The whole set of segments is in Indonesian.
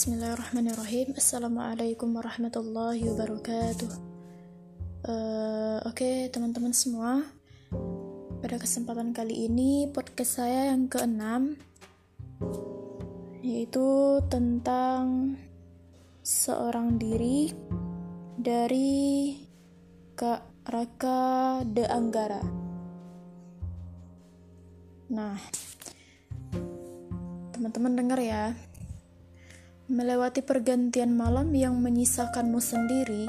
Bismillahirrahmanirrahim. Assalamualaikum warahmatullahi wabarakatuh. Uh, Oke okay, teman-teman semua. Pada kesempatan kali ini podcast saya yang keenam Yaitu tentang Seorang diri Dari Kak Raka De Anggara. Nah Teman-teman dengar ya melewati pergantian malam yang menyisakanmu sendiri,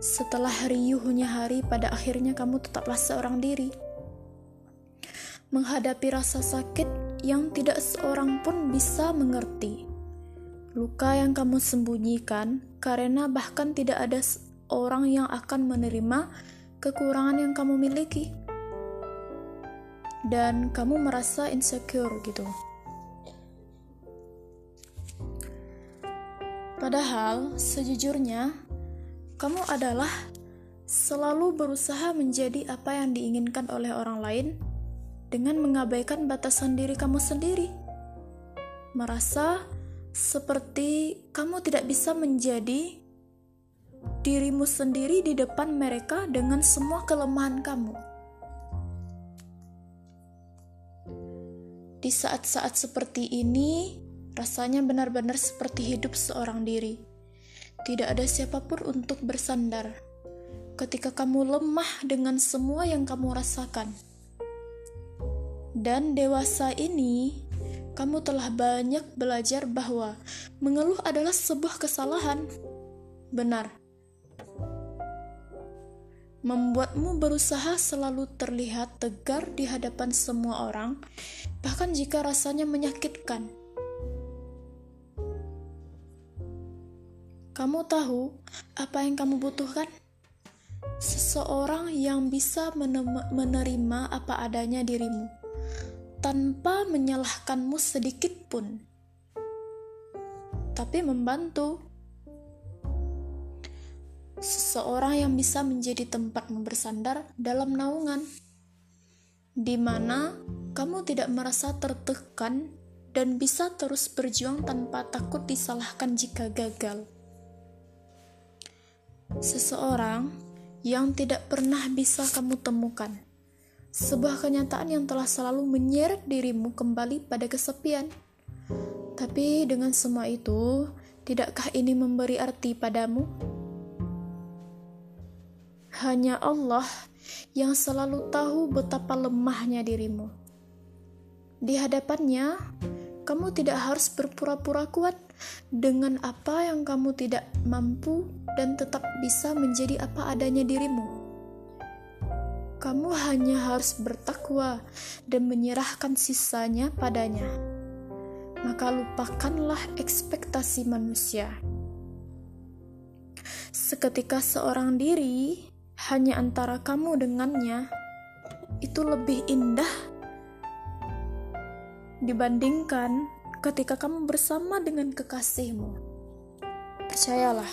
setelah riuhnya hari pada akhirnya kamu tetaplah seorang diri. Menghadapi rasa sakit yang tidak seorang pun bisa mengerti. Luka yang kamu sembunyikan karena bahkan tidak ada orang yang akan menerima kekurangan yang kamu miliki. Dan kamu merasa insecure gitu. Padahal, sejujurnya, kamu adalah selalu berusaha menjadi apa yang diinginkan oleh orang lain dengan mengabaikan batasan diri kamu sendiri. Merasa seperti kamu tidak bisa menjadi dirimu sendiri di depan mereka dengan semua kelemahan kamu. Di saat-saat seperti ini, Rasanya benar-benar seperti hidup seorang diri. Tidak ada siapa pun untuk bersandar. Ketika kamu lemah dengan semua yang kamu rasakan. Dan dewasa ini, kamu telah banyak belajar bahwa mengeluh adalah sebuah kesalahan. Benar. Membuatmu berusaha selalu terlihat tegar di hadapan semua orang, bahkan jika rasanya menyakitkan. Kamu tahu apa yang kamu butuhkan? Seseorang yang bisa menerima apa adanya dirimu tanpa menyalahkanmu sedikit pun, tapi membantu. Seseorang yang bisa menjadi tempatmu bersandar dalam naungan, di mana kamu tidak merasa tertekan dan bisa terus berjuang tanpa takut disalahkan jika gagal seseorang yang tidak pernah bisa kamu temukan. Sebuah kenyataan yang telah selalu menyeret dirimu kembali pada kesepian. Tapi dengan semua itu, tidakkah ini memberi arti padamu? Hanya Allah yang selalu tahu betapa lemahnya dirimu. Di hadapannya, kamu tidak harus berpura-pura kuat dengan apa yang kamu tidak mampu dan tetap bisa menjadi apa adanya dirimu. Kamu hanya harus bertakwa dan menyerahkan sisanya padanya. Maka lupakanlah ekspektasi manusia. Seketika seorang diri hanya antara kamu dengannya, itu lebih indah dibandingkan ketika kamu bersama dengan kekasihmu. Percayalah,